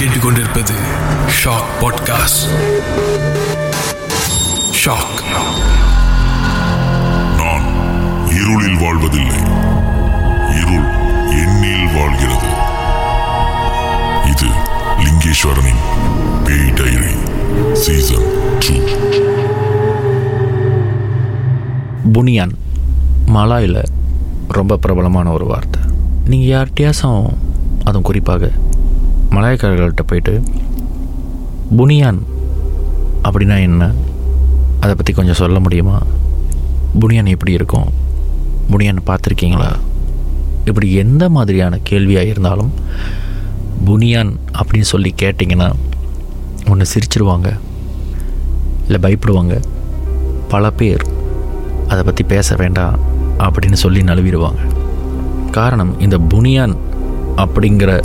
கேட்டுக்கொண்டிருப்பது shock podcast shock நான் இருளில் வாழ்வதில்லை. இருள் எண்ணில் வாழ்கிறது. இது லிங்கேஸ்வரனின் பேய் டைரி சீசன் டூ. புனியான் மலாயில் ரொம்ப பிரபலமான ஒரு வார்த்தை. நீங்கள் யார்கிட்டயாச்சும் அதுவும் குறிப்பாக மலாய்க்காரர்கள்ட்ட போயிட்டு புனியான் அப்படின்னா என்ன? அதை பற்றி கொஞ்சம் சொல்ல முடியுமா? புனியான் எப்படி இருக்கும்? புனியான் பார்த்துருக்கீங்களா? இப்படி எந்த மாதிரியான கேள்வியாக இருந்தாலும் புனியான் அப்படின்னு சொல்லி கேட்டிங்கன்னா ஒன்று சிரிச்சிருவாங்க. இல்லை பயப்படுவாங்க. பல பேர் அதை பற்றி பேச வேண்டாம் அப்படின்னு சொல்லி நழுவிடுவாங்க. காரணம் இந்த புனியான் அப்படிங்கிற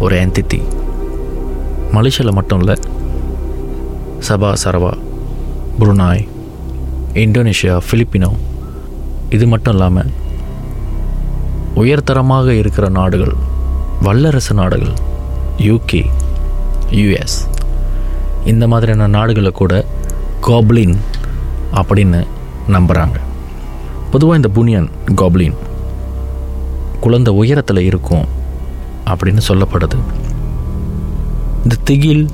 ஒரு என்டிட்டி மலேசியாவில் மட்டும் இல்லை Sabah Sarawak Brunei Indonesia Filipino இது மட்டும் இல்லாமல் உயர்தரமாக இருக்கிற நாடுகள் வல்லரசு நாடுகள் யூகே யுஎஸ் இந்த மாதிரியான நாடுகளை கூட கோப்ளின் அப்படின்னு நம்புகிறாங்க பொதுவாக இந்த புனியன் காப்ளின் குழந்தை உயரத்தில் இருக்கும் அப்படின்னு சொல்லப்படுது. இந்த திகில்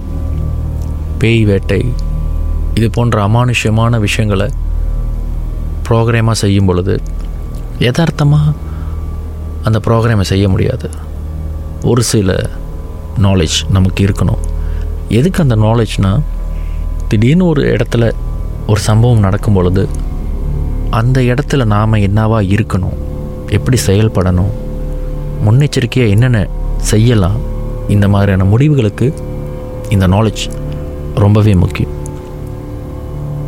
பேய் வேட்டை இது போன்ற அமானுஷ்யமான விஷயங்களை ப்ரோக்ராமாக செய்யும் பொழுது யதார்த்தமாக அந்த ப்ரோக்ராமை செய்ய முடியாது. ஒரு சில நாலேஜ் நமக்கு இருக்கணும். எதுக்கு அந்த நாலேஜ்னால் திடீர்னு ஒரு இடத்துல ஒரு சம்பவம் நடக்கும் பொழுது அந்த இடத்துல நாம் என்னவா இருக்கணும் எப்படி செயல்படணும் முன்னெச்சரிக்கையாக என்னென்ன செய்யலாம். இந்த மாதிரியான முடிவுகளுக்கு இந்த நாலேஜ் ரொம்பவே முக்கியம்.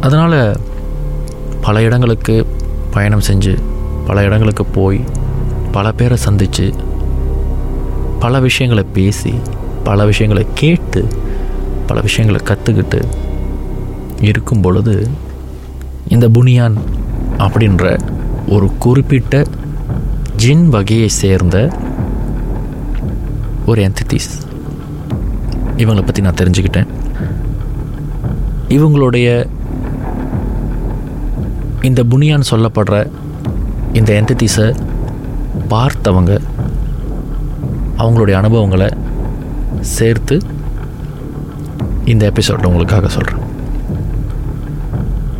அதனால் பல இடங்களுக்கு பயணம் செஞ்சு பல இடங்களுக்கு போய் பல பேரை சந்தித்து பல விஷயங்களை பேசி பல விஷயங்களை கேட்டு பல விஷயங்களை கற்றுக்கிட்டு இருக்கும் பொழுது இந்த புனியான் அப்படின்ற ஒரு குறிப்பிட்ட ஜின் வகையை சேர்ந்த ஒரு என்டிட்டிஸ் இவங்களை பற்றி நான் தெரிஞ்சுக்கிட்டேன். இவங்களுடைய இந்த புனியான் சொல்லப்படுற இந்த என்டிட்டிஸை பார்த்தவங்க அவங்களுடைய அனுபவங்களை சேர்த்து இந்த எபிசோட் உங்களுக்காக சொல்கிறேன்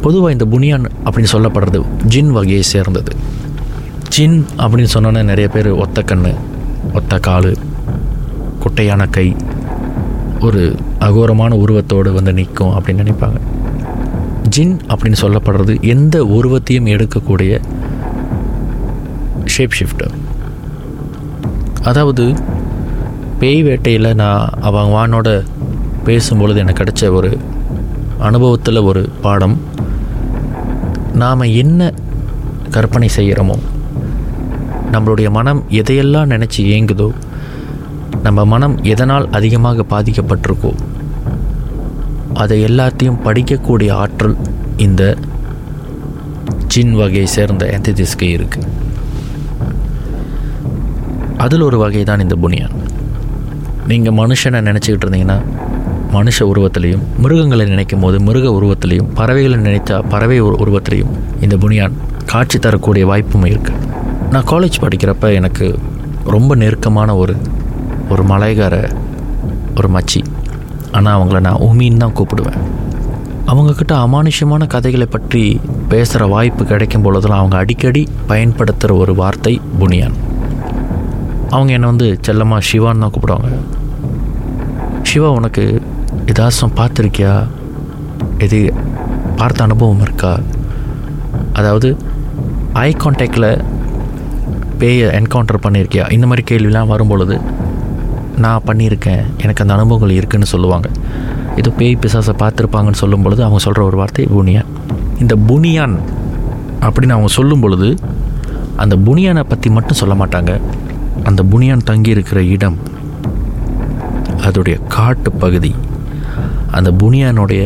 பொதுவாக இந்த புனியான் அப்படின்னு சொல்லப்படுறது ஜின் வகையை சேர்ந்தது. ஜின் அப்படின்னு சொன்னோன்னே நிறைய பேர் ஒத்த கண்ணு ஒத்த கால் குட்டையான கை ஒரு அகோரமான உருவத்தோடு வந்து நிற்கும் அப்படின்னு நினைப்பாங்க. ஜின் அப்படின்னு சொல்லப்படுறது எந்த உருவத்தையும் எடுக்கக்கூடிய ஷேப் ஷிஃப்டர் அதாவது பேய் வேட்டையில் நான் அவங்க வானோட பேசும்பொழுது எனக்கு கிடைச்ச ஒரு அனுபவத்தில் ஒரு பாடம். நாம் என்ன கற்பனை செய்கிறோமோ நம்மளுடைய மனம் எதையெல்லாம் நினச்சி ஏங்குதோ நம்ம மனம் எதனால் அதிகமாக பாதிக்கப்பட்டிருக்கோ அதை எல்லாத்தையும் படிக்கக்கூடிய ஆற்றல் இந்த ஜின் வகையை சேர்ந்த என்டிட்டிஸ்க்கு இருக்குது அதில் ஒரு வகை தான் இந்த புனியான். நீங்கள் மனுஷனை நினச்சிக்கிட்டு இருந்தீங்கன்னா மனுஷ உருவத்திலையும் மிருகங்களை நினைக்கும் போது மிருக உருவத்திலையும் பறவைகளை நினைத்தா பறவை உருவத்திலையும் இந்த புனியான் காட்சி தரக்கூடிய வாய்ப்பும் இருக்குது நான் காலேஜ் படிக்கிறப்ப எனக்கு ரொம்ப நெருக்கமான ஒரு ஒரு மலைக்கார ஒரு மச்சி. ஆனால் அவங்கள நான் உமின்னு தான் கூப்பிடுவேன். அவங்கக்கிட்ட அமானுஷ்யமான கதைகளை பற்றி பேசுகிற வாய்ப்பு கிடைக்கும் பொழுதெல்லாம் அவங்க அடிக்கடி பயன்படுத்துகிற ஒரு வார்த்தை புனியான். அவங்க என்னை வந்து செல்லமாக சிவான்னு தான் கூப்பிடுவாங்க. சிவா உனக்கு ஏதாச்சும் பார்த்துருக்கியா? எது பார்த்த அனுபவம் இருக்கா? அதாவது ஐ கான்டாக்டில் பேயை என்கவுண்டர் பண்ணியிருக்கியா இந்த மாதிரி கேள்விலாம் வரும்பொழுது நான் பண்ணியிருக்கேன். எனக்கு அந்த அனுபவங்கள் இருக்குன்னு சொல்லுவாங்க. ஏதோ பேய் பிசாசை பார்த்துருப்பாங்கன்னு சொல்லும் பொழுது அவங்க சொல்கிற ஒரு வார்த்தை புனியான் இந்த புனியான் அப்படின்னு அவங்க சொல்லும் பொழுது அந்த புனியானை பற்றி மட்டும் சொல்ல மாட்டாங்க. அந்த புனியான் தங்கி இருக்கிற இடம் அதோடைய காட்டு பகுதி அந்த புனியானுடைய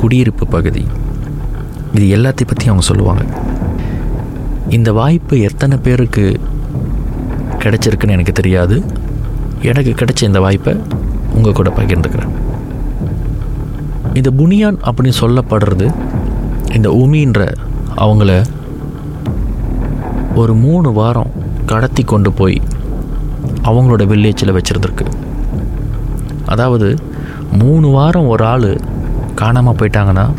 குடியிருப்பு பகுதி இது எல்லாத்தையும் பற்றி அவங்க சொல்லுவாங்க. இந்த வாய்ப்பு எத்தனை பேருக்கு கிடைச்சிருக்குன்னு எனக்கு தெரியாது. எனக்கு கிடைச்ச இந்த வாய்ப்பை உங்கள் கூட பகிர்ந்துக்கிறேன். இந்த புனியான் அப்படின்னு சொல்லப்படுறது இந்த உமின்ற அவங்கள ஒரு மூணு வாரம் கடத்தி கொண்டு போய் அவங்களோட வில்லேஜில் வச்சுருந்துருக்கு. அதாவது மூணு வாரம் ஒரு ஆள் காணாமல் போயிட்டாங்கன்னா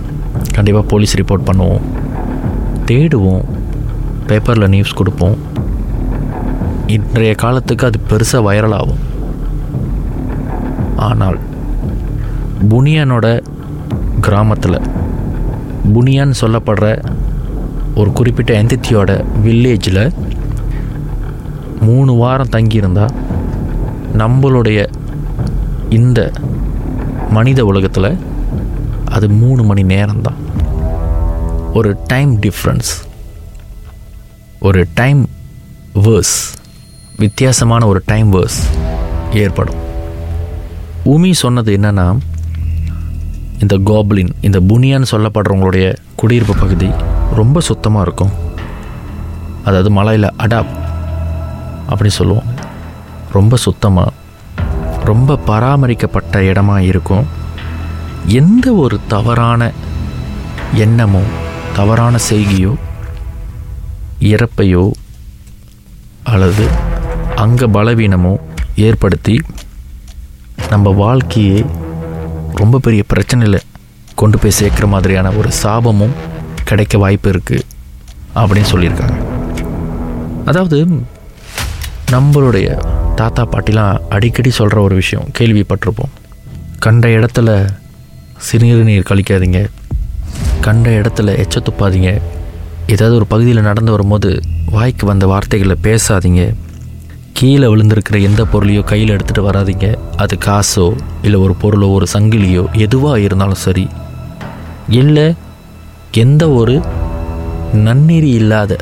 கண்டிப்பாக போலீஸ் ரிப்போர்ட் பண்ணுவோம். தேடுவோம். பேப்பரில் நியூஸ் கொடுப்போம். இன்றைய காலத்துக்கு அது பெருசாக வைரல் ஆகும். ஆனால் புனியானோட கிராமத்தில் புனியான்னு சொல்லப்படுற ஒரு குறிப்பிட்ட எந்தித்தியோட வில்லேஜில் மூணு வாரம் தங்கியிருந்தால் நம்மளுடைய இந்த மனித உலகத்தில் அது மூணு மணி நேரம்தான். ஒரு டைம் டிஃப்ரென்ஸ் ஒரு டைம் வேர்ஸ் வித்தியாசமான ஒரு டைம் வேர்ஸ் ஏற்படும். உமி சொன்னது என்னென்னா இந்த கோப்ளின் இந்த புனியான்னு சொல்லப்படுறவங்களுடைய குடியிருப்பு பகுதி ரொம்ப சுத்தமாக இருக்கும். அதாவது மலையில் அடாப் அப்படி சொல்லுவோம். ரொம்ப சுத்தமாக ரொம்ப பராமரிக்கப்பட்ட இடமா இருக்கும். எந்த ஒரு தவறான எண்ணமோ தவறான செய்கையோ இறப்பையோ அல்லது அங்க பலவீனமோ ஏற்படுத்தி நம்ம வாழ்க்கையை ரொம்ப பெரிய பிரச்சனையில் கொண்டு போய் சேர்க்குற மாதிரியான ஒரு சாபமும் கிடைக்க வாய்ப்பு இருக்குது அப்படின்னு சொல்லியிருக்காங்க. அதாவது நம்மளுடைய தாத்தா பாட்டிலாம் அடிக்கடி சொல்கிற ஒரு விஷயம் கேள்விப்பட்டிருப்போம். கண்ட இடத்துல சிறுநீர் கழிக்காதீங்க. கண்ட இடத்துல எச்ச துப்பாதீங்க ஏதாவது ஒரு பகுதியில் நடந்து வரும்போது வாய்க்கு வந்த வார்த்தைகளை பேசாதீங்க. கீழே விழுந்திருக்கிற எந்த பொருளையோ கையில் எடுத்துகிட்டு வராதீங்க. அது காசோ இல்லை ஒரு பொருளோ ஒரு சங்கிலியோ எதுவாக இருந்தாலும் சரி. இல்லை எந்த ஒரு நன்னெறி இல்லாத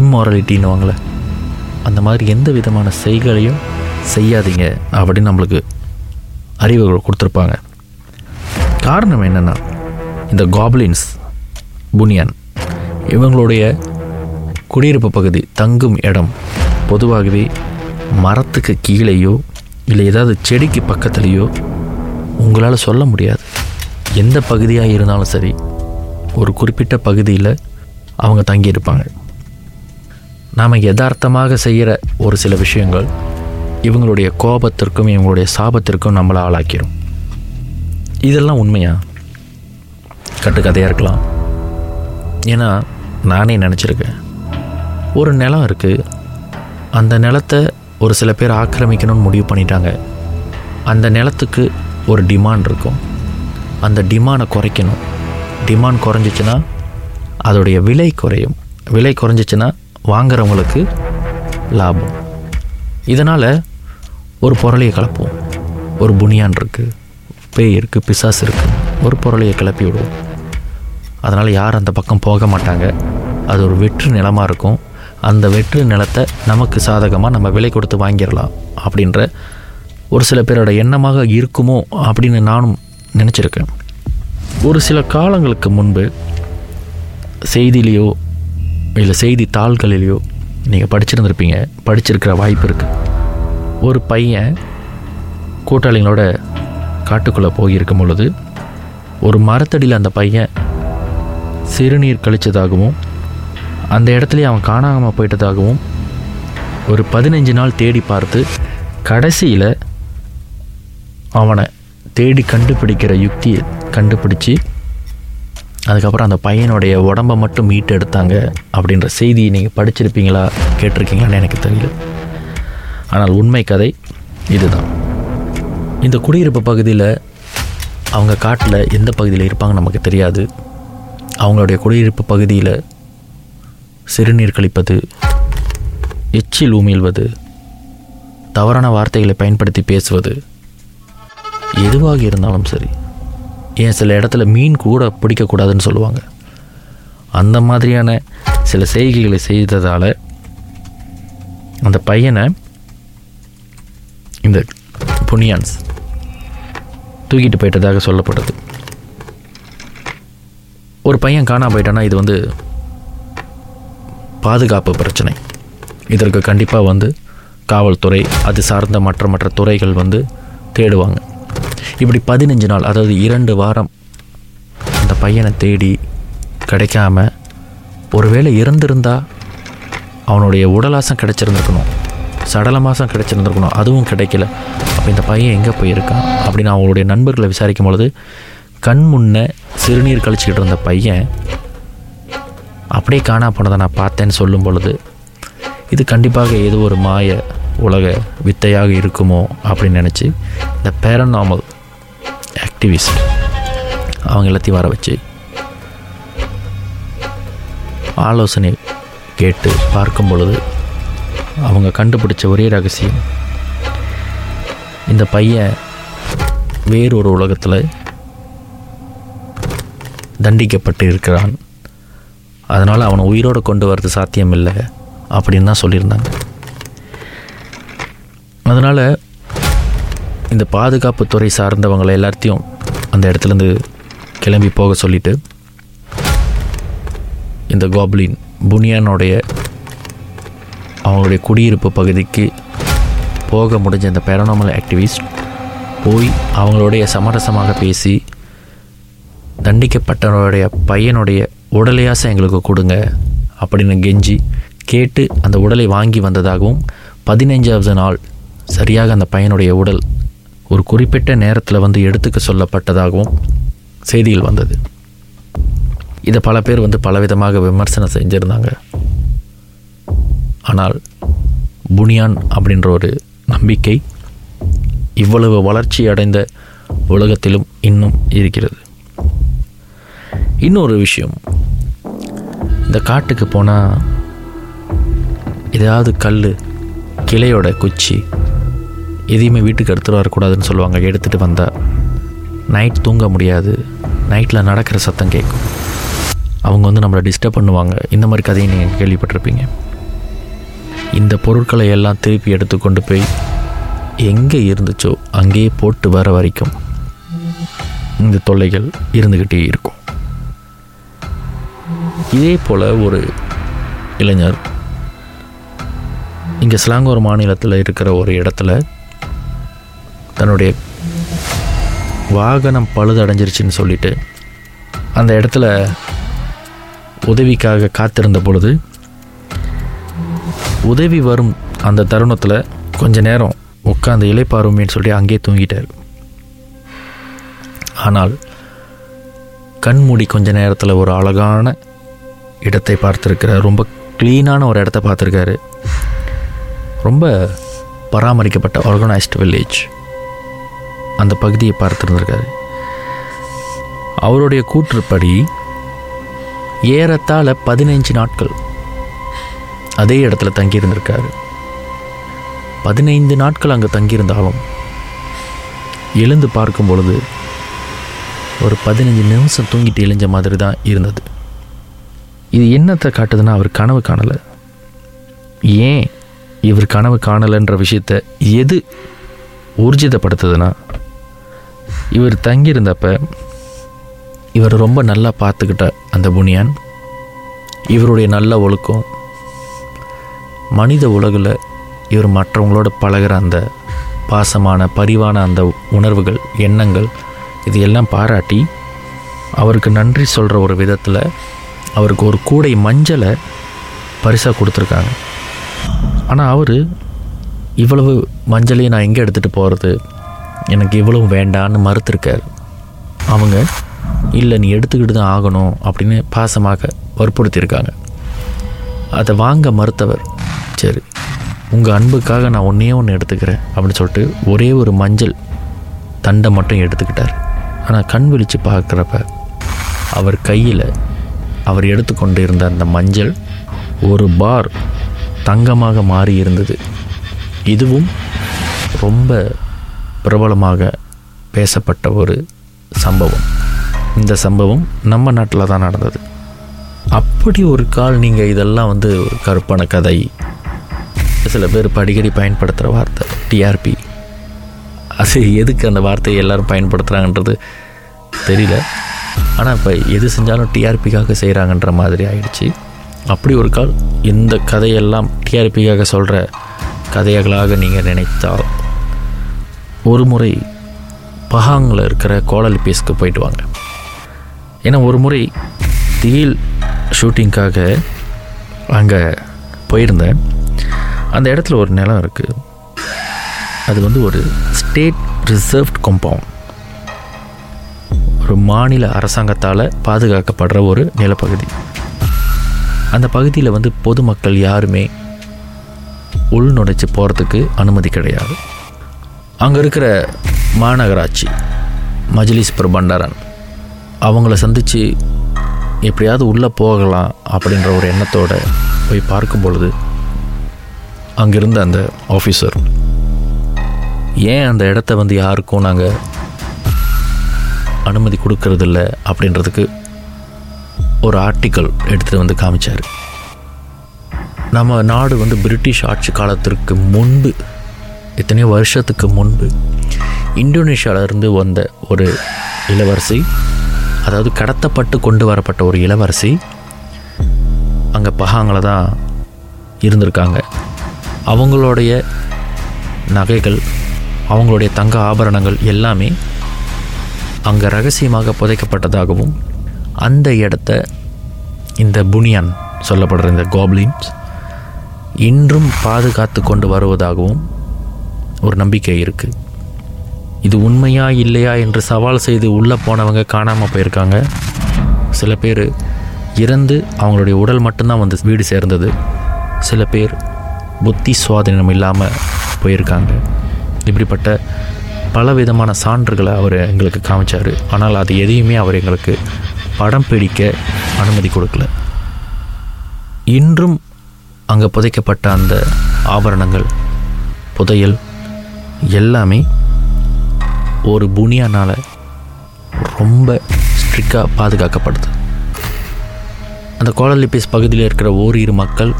இம்மாரலிட்டின்னுவாங்களே அந்த மாதிரி எந்த விதமான செய்களையும் செய்யாதீங்க அப்படின்னு நம்மளுக்கு அறிவுகள் கொடுத்துருப்பாங்க. காரணம் என்னென்னா இந்த காப்ளின்ஸ் புனியன் இவங்களுடைய குடியிருப்பு பகுதி தங்கும் இடம். பொதுவாகவே மரத்துக்கு கீழேயோ இல்லை ஏதாவது செடிக்கு பக்கத்துலேயோ உங்களால் சொல்ல முடியாது. எந்த பகுதியாக இருந்தாலும் சரி ஒரு குறிப்பிட்ட பகுதியில் அவங்க தங்கியிருப்பாங்க. நாம் யதார்த்தமாக செய்கிற ஒரு சில விஷயங்கள் இவங்களுடைய கோபத்திற்கும் இவங்களுடைய சாபத்திற்கும் நம்மளை ஆளாக்கிடும் இதெல்லாம் உண்மையா? கட்டுக்கதையாக இருக்கலாம். ஏன்னா நானே நினச்சிருக்கேன். ஒரு நிலம் இருக்குது அந்த நிலத்தை ஒரு சில பேர் ஆக்கிரமிக்கணும்னு முடிவு பண்ணிட்டாங்க. அந்த நிலத்துக்கு ஒரு டிமாண்ட் இருக்கும். அந்த டிமாண்டை குறைக்கணும். டிமாண்ட் குறைஞ்சிச்சின்னா அதோடைய விலை குறையும். விலை குறைஞ்சிச்சின்னா வாங்குறவங்களுக்கு லாபம். இதனால் ஒரு பொருளையை கலப்போம். ஒரு புனியான் இருக்குது பேய் இருக்குது பிசாஸ் இருக்குது ஒரு பொருளையை கிளப்பி விடுவோம் அதனால் யாரும் அந்த பக்கம் போக மாட்டாங்க. அது ஒரு வெற்று நிலமாக இருக்கும். அந்த வெற்று நிலத்தை நமக்கு சாதகமாக நம்ம விலை கொடுத்து வாங்கிடலாம் அப்படின்ற ஒரு சில பேரோட எண்ணமாக இருக்குமோ அப்படின்னு நானும் நினச்சிருக்கேன். ஒரு சில காலங்களுக்கு முன்பு செய்தியிலையோ இல்லை செய்தித்தாள்களிலேயோ நீங்கள் படிச்சிருந்துருப்பீங்க படிச்சிருக்கிற வாய்ப்பு இருக்குது ஒரு பையன் கூட்டாளிகளோட காட்டுக்குள்ளே போயிருக்கும் பொழுது ஒரு மரத்தடியில் அந்த பையன் சிறுநீர் கழிச்சதாகவும் அந்த இடத்துலையே அவன் காணாமல் போயிட்டதாகவும் ஒரு பதினஞ்சு நாள் தேடி பார்த்து கடைசியில் அவனை தேடி கண்டுபிடிக்கிற யுக்தியை கண்டுபிடிச்சி அதுக்கப்புறம் அந்த பையனுடைய உடம்பை மட்டும் மீட்டு எடுத்தாங்க அப்படின்ற செய்தியை நீங்கள் படிச்சிருப்பீங்களா கேட்டிருக்கீங்களான்னு எனக்கு தெரியல. ஆனால் உண்மை கதை இதுதான். இந்த குடியிருப்பு பகுதியில் அவங்க காட்டில் எந்த பகுதியில் இருப்பாங்க நமக்கு தெரியாது. அவங்களுடைய குடியிருப்பு பகுதியில் சிறுநீர் கழிப்பது எச்சில் உமிழ்வது தவறான வார்த்தைகளை பயன்படுத்தி பேசுவது எதுவாக இருந்தாலும் சரி. ஏன் சில இடத்துல மீன் கூட பிடிக்கக்கூடாதுன்னு சொல்லுவாங்க. அந்த மாதிரியான சில செய்கைகளை செய்ததால் அந்த பையனை இந்த புனியான்ஸ் தூக்கிட்டு போயிட்டதாக சொல்லப்படுது ஒரு பையன் காணா போயிட்டானா இது வந்து பாதுகாப்பு பிரச்சனை. இதற்கு கண்டிப்பாக வந்து காவல்துறை அது சார்ந்த மற்ற மற்ற துறைகள் வந்து தேடுவாங்க. இப்படி பதினஞ்சு நாள் அதாவது இரண்டு வாரம் அந்த பையனை தேடி கிடைக்காம ஒருவேளை இறந்திருந்தா அவனுடைய உடலாசம் கிடைச்சிருந்துருக்கணும். சடலமாசம் கிடச்சிருந்துருக்கணும். அதுவும் கிடைக்கல. அப்போ இந்த பையன் எங்கே போயிருக்கான்? அப்படின்னு அவங்களுடைய நண்பர்களை விசாரிக்கும் பொழுது கண் முன்னே சிறுநீர் கழிச்சிக்கிட்டு இருந்த பையன் அப்படியே காணா போனதை நான் பார்த்தேன்னு சொல்லும் பொழுது இது கண்டிப்பாக ஏதோ ஒரு மாய உலக வித்தையாக இருக்குமோ அப்படின்னு நினச்சி இந்த பேரநாமல் ஆக்டிவிஸ்ட் அவங்க எல்லாத்தையும் வர வச்சு ஆலோசனை கேட்டு பார்க்கும் பொழுது அவங்க கண்டுபிடிச்ச ஒரே ரகசியம் இந்த பையன் வேறொரு உலகத்தில் தண்டிக்கப்பட்டு இருக்கிறான். அதனால் அவனை உயிரோடு கொண்டு வரது சாத்தியமில்லை அப்படின்னு தான் சொல்லியிருந்தாங்க. அதனால் இந்த பாதுகாப்புத்துறை சார்ந்தவங்களை எல்லாத்தையும் அந்த இடத்துலேருந்து கிளம்பி போக சொல்லிட்டு இந்த கோபுலின் புனியானுடைய அவங்களுடைய குடியிருப்பு பகுதிக்கு போக முடிஞ்ச இந்த பேரனாமல் ஆக்டிவிஸ்ட் போய் அவங்களுடைய சமரசமாக பேசி தண்டிக்கப்பட்டவருடைய பையனுடைய உடலையாசம் எங்களுக்கு கொடுங்க அப்படின்னு கெஞ்சி கேட்டு அந்த உடலை வாங்கி வந்ததாகவும் பதினைஞ்சாவது நாள் சரியாக அந்த பையனுடைய உடல் ஒரு குறிப்பிட்ட நேரத்தில் வந்து எடுத்துக்க சொல்லப்பட்டதாகவும் செய்தியில் வந்தது. இதை பல பேர் வந்து பலவிதமாக விமர்சனம் செஞ்சுருந்தாங்க. ஆனால் புனியான் அப்படின்ற ஒரு நம்பிக்கை இவ்வளவு வளர்ச்சி அடைந்த உலகத்திலும் இன்னும் இருக்கிறது. இன்னொரு விஷயம். இந்த காட்டுக்கு போனால் ஏதாவது கல் கிளையோட குச்சி எதையுமே வீட்டுக்கு எடுத்துகிட்டு வரக்கூடாதுன்னு சொல்லுவாங்க. எடுத்துகிட்டு வந்தால் நைட் தூங்க முடியாது. நைட்டில் நடக்கிற சத்தம் கேட்கும் அவங்க வந்து நம்மளை டிஸ்டர்ப் பண்ணுவாங்க. இந்த மாதிரி கதையை நீங்கள் கேள்விப்பட்டிருப்பீங்க. இந்த பொருட்களை எல்லாம் திருப்பி எடுத்து கொண்டு போய் எங்கே இருந்துச்சோ அங்கேயே போட்டு வர வரைக்கும் இந்த தொல்லைகள் இருந்துக்கிட்டே இருக்கும். இதே போல் ஒரு இளைஞர் இங்கே ஸ்லாங்கூர் மாநிலத்தில் இருக்கிற ஒரு இடத்துல தன்னுடைய வாகனம் பழுதடைஞ்சிருச்சுன்னு சொல்லிட்டு அந்த இடத்துல உதவிக்காக காத்திருந்த பொழுது உதவி வரும் அந்த தருணத்தில் கொஞ்ச நேரம் உட்காந்து இலைப்பாருமேன்னு சொல்லி அங்கேயே தூங்கிட்டார். ஆனால் கண்மூடி கொஞ்ச நேரத்தில் ஒரு அழகான இடத்தை பார்த்துருக்கிறார். ரொம்ப க்ளீனான ஒரு இடத்த பார்த்துருக்காரு. ரொம்ப பராமரிக்கப்பட்ட ஆர்கனைஸ்டு வில்லேஜ் அந்த பகுதியை பார்த்துருந்துருக்காரு. அவருடைய கூற்றுப்படி ஏறத்தாழ பதினைஞ்சு நாட்கள் அதே இடத்துல தங்கியிருந்திருக்காரு. பதினைந்து நாட்கள் அங்கே தங்கியிருந்தாலும் எழுந்து பார்க்கும் பொழுது ஒரு பதினஞ்சு நிமிஷம் தூங்கிட்டு எழுஞ்ச மாதிரி தான் இருந்தது. இது என்னத்தை காட்டுதுன்னா அவர் கனவு காணலை. ஏன் இவர் கனவு காணலைன்ற விஷயத்த எது ஊர்ஜிதப்படுத்துதுன்னா இவர் தங்கியிருந்தப்ப இவர் ரொம்ப நல்லா பார்த்துக்கிட்ட அந்த புனியான் இவருடைய நல்ல ஒழுக்கம் மனித உலகில் இவர் மற்றவங்களோட பழகிற அந்த பாசமான பரிவான அந்த உணர்வுகள் எண்ணங்கள் இது எல்லாம் பாராட்டி அவருக்கு நன்றி சொல்கிற ஒரு விதத்தில் அவருக்கு ஒரு கூடை மஞ்சளை பரிசாக கொடுத்துருக்காங்க. ஆனால் அவர் இவ்வளவு மஞ்சளையும் நான் எங்கே எடுத்துகிட்டு போகிறது எனக்கு இவ்வளவு வேண்டான்னு மறுத்துருக்கார். அவங்க இல்லை நீ எடுத்துக்கிட்டு தான் ஆகணும் அப்படின்னு பாசமாக வற்புறுத்தியிருக்காங்க. அதை வாங்க மறுத்தவர். சரி உங்கள் அன்புக்காக நான் ஒன்றே ஒன்று எடுத்துக்கிறேன் அப்படின்னு சொல்லிட்டு ஒரே ஒரு மஞ்சள் தண்டை மட்டும் எடுத்துக்கிட்டார். ஆனால் கண் விழித்து பார்க்குறப்ப அவர் கையில் அவர் எடுத்துக்கொண்டு இருந்த அந்த மஞ்சள் ஒரு பார் தங்கமாக மாறி இருந்தது. இதுவும் ரொம்ப பிரபலமாக பேசப்பட்ட ஒரு சம்பவம். இந்த சம்பவம் நம்ம நாட்டில் தான் நடந்தது. அப்படி ஒரு கால் நீங்கள் இதெல்லாம் வந்து ஒரு கற்பனை கதை. சில பேர் படிக்கடி அடிக்கடி பயன்படுத்துகிற வார்த்தை டிஆர்பி அது எதுக்கு அந்த வார்த்தையை எல்லோரும் பயன்படுத்துகிறாங்கன்றது தெரியல. ஆனால் இப்போ எது செஞ்சாலும் டிஆர்பிக்காக செய்கிறாங்கன்ற மாதிரி ஆயிடுச்சு. அப்படி ஒரு கால் இந்த கதையெல்லாம் டிஆர்பிக்காக சொல்கிற கதைகளாக நீங்கள் நினைத்தால் ஒரு முறை பஹாங்கில் இருக்கிற கோலலிபேஸ்க்கு போயிட்டு வாங்க. ஏன்னா ஒரு முறை திகில் ஷூட்டிங்க்காக அங்கே போயிருந்தேன். அந்த இடத்துல ஒரு நிலம் இருக்குது அது வந்து ஒரு ஸ்டேட் ரிசர்வ்ட் கம்பவுண்ட். ஒரு மாநில அரசாங்கத்தால் பாதுகாக்கப்படுற ஒரு நிலப்பகுதி. அந்த பகுதியில் வந்து பொதுமக்கள் யாருமே உள்நுழைச்சு போகிறதுக்கு அனுமதி கிடையாது. அங்கே இருக்கிற மாநகராட்சி மஜ்லிஸ் பண்டாரன் அவங்கள சந்தித்து எப்படியாவது உள்ளே போகலாம் அப்படின்ற ஒரு எண்ணத்தோடு போய் பார்க்கும் பொழுது அங்கிருந்த அந்த ஆஃபீஸர் ஏன் அந்த இடத்த வந்து யாருக்கும் நாங்கள் அனுமதி கொடுக்கறதில்ல அப்படின்றதுக்கு ஒரு ஆர்டிக்கல் எடுத்துகிட்டு வந்து காமிச்சார். நம்ம நாடு வந்து பிரிட்டிஷ் ஆட்சி காலத்திற்கு முன்பு எத்தனையோ வருஷத்துக்கு முன்பு இந்தோனேஷியாவிலேருந்து வந்த ஒரு இளவரசி அதாவது கடத்தப்பட்டு கொண்டு வரப்பட்ட ஒரு இளவரசி அங்கே பஹாங்கில் தான் இருந்திருக்காங்க. அவங்களுடைய நகைகள் அவங்களுடைய தங்க ஆபரணங்கள் எல்லாமே அங்கே ரகசியமாக புதைக்கப்பட்டதாகவும் அந்த இடத்த இந்த புனியான் சொல்லப்படுற இந்த கோப்ளின்ஸ் இன்றும் பாதுகாத்து கொண்டு வருவதாகவும் ஒரு நம்பிக்கை இருக்குது இது உண்மையா இல்லையா என்று சவால் செய்து உள்ளே போனவங்க காணாமல் போயிருக்காங்க. சில பேர் இறந்து அவங்களுடைய உடல் மட்டும்தான் வந்து வீடு சேர்ந்தது. சில பேர் புத்தி சுவாதீனம் இல்லாமல் போயிருக்காங்க. இப்படிப்பட்ட பல விதமான சான்றுகளை அவர் எங்களுக்கு காமிச்சார். ஆனால் அது எதையுமே அவர் எங்களுக்கு படம் பிடிக்க அனுமதி கொடுக்கல. இன்றும் அங்கே புதைக்கப்பட்ட அந்த ஆபரணங்கள் புதையல் எல்லாமே ஒரு புனியானால் ரொம்ப ஸ்ட்ரிக்டாக பாதுகாக்கப்படுது. அந்த கோலலிபிஸ் பகுதியில் இருக்கிற ஓரிரு மக்கள்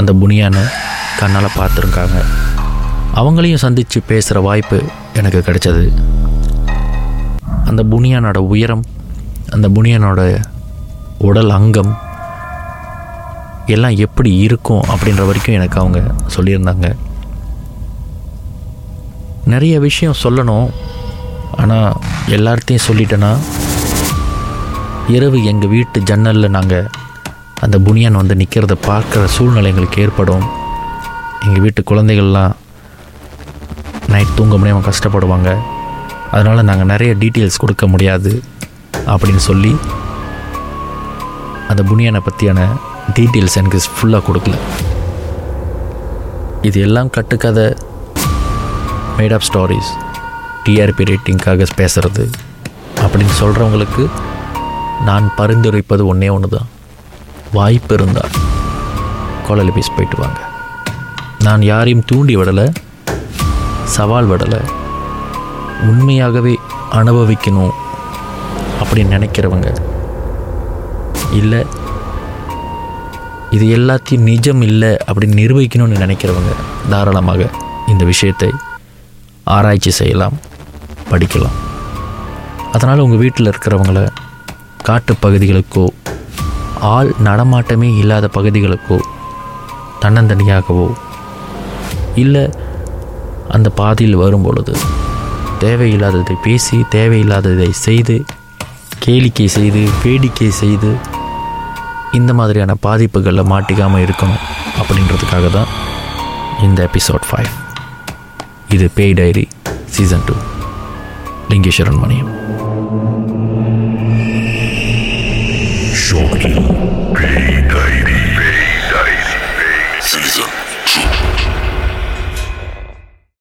அந்த புனியானை கண்ணால் பார்த்துருக்காங்க. அவங்களையும் சந்தித்து பேசுகிற வாய்ப்பு எனக்கு கிடைச்சது. அந்த புனியானோட உயரம் அந்த புனியானோட உடல் அங்கம் எல்லாம் எப்படி இருக்கும் அப்படின்ற வரைக்கும் எனக்கு அவங்க சொல்லியிருந்தாங்க. நிறைய விஷயம் சொல்லணும் ஆனால் எல்லார்த்தையும் சொல்லிட்டேன்னா இரவு எங்கள் வீட்டு ஜன்னலில் நாங்கள் அந்த புனியான் வந்து நிற்கிறத பார்க்குற சூழ்நிலை எங்களுக்கு ஏற்படும். எங்கள் வீட்டு குழந்தைகள்லாம் நைட் தூங்க முடியாமல் கஷ்டப்படுவாங்க. அதனால் நாங்கள் நிறைய டீட்டெயில்ஸ் கொடுக்க முடியாது அப்படின்னு சொல்லி அந்த புனியானை பற்றியான டீட்டெயில்ஸ் எனக்கு ஃபுல்லாக கொடுக்கல. இது எல்லாம் கட்டுக்கதை மேட் ஆஃப் ஸ்டாரிஸ் டிஆர்பி ரேட்டிங்காக பேசுகிறது அப்படின்னு சொல்கிறவங்களுக்கு நான் பரிந்துரைப்பது ஒன்றே ஒன்று தான் வாய்ப்பு இருந்தால் கோலலிபீஸ் போயிட்டு வாங்க. நான் யாரையும் தூண்டி விடலை. சவால் விடலை. உண்மையாகவே அனுபவிக்கணும் அப்படின்னு நினைக்கிறவங்க. இல்லை இது எல்லாத்தையும் நிஜம் இல்லை அப்படின்னு நிரூபிக்கணும்னு நினைக்கிறவங்க தாராளமாக இந்த விஷயத்தை ஆராய்ச்சி செய்யலாம் படிக்கலாம். அதனால் உங்கள் வீட்டில் இருக்கிறவங்கள காட்டு பகுதிகளுக்கோ ஆள் நடமாட்டமே இல்லாத பகுதிகளுக்கோ தன்னந்தனியாகவோ இல்லை அந்த பாதையில் வரும் பொழுது தேவையில்லாததை பேசி தேவையில்லாததை செய்து கேளிக்கை செய்து வேடிக்கை செய்து இந்த மாதிரியான பாதிப்புகளில் மாட்டிக்காமல் இருக்கணும் அப்படின்றதுக்காக தான் இந்த எபிசோட் ஃபைவ் இது பேய் diary season two Lingeswaran Maniam. Shortly.